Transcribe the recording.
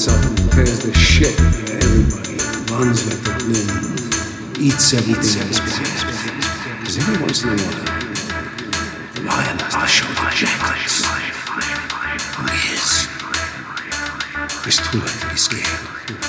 gets up and prepares the shit for everybody, runs with the wind, eats everything in his. Because every once in a while, the lion has to show the jackals who is. It's too late to be scared.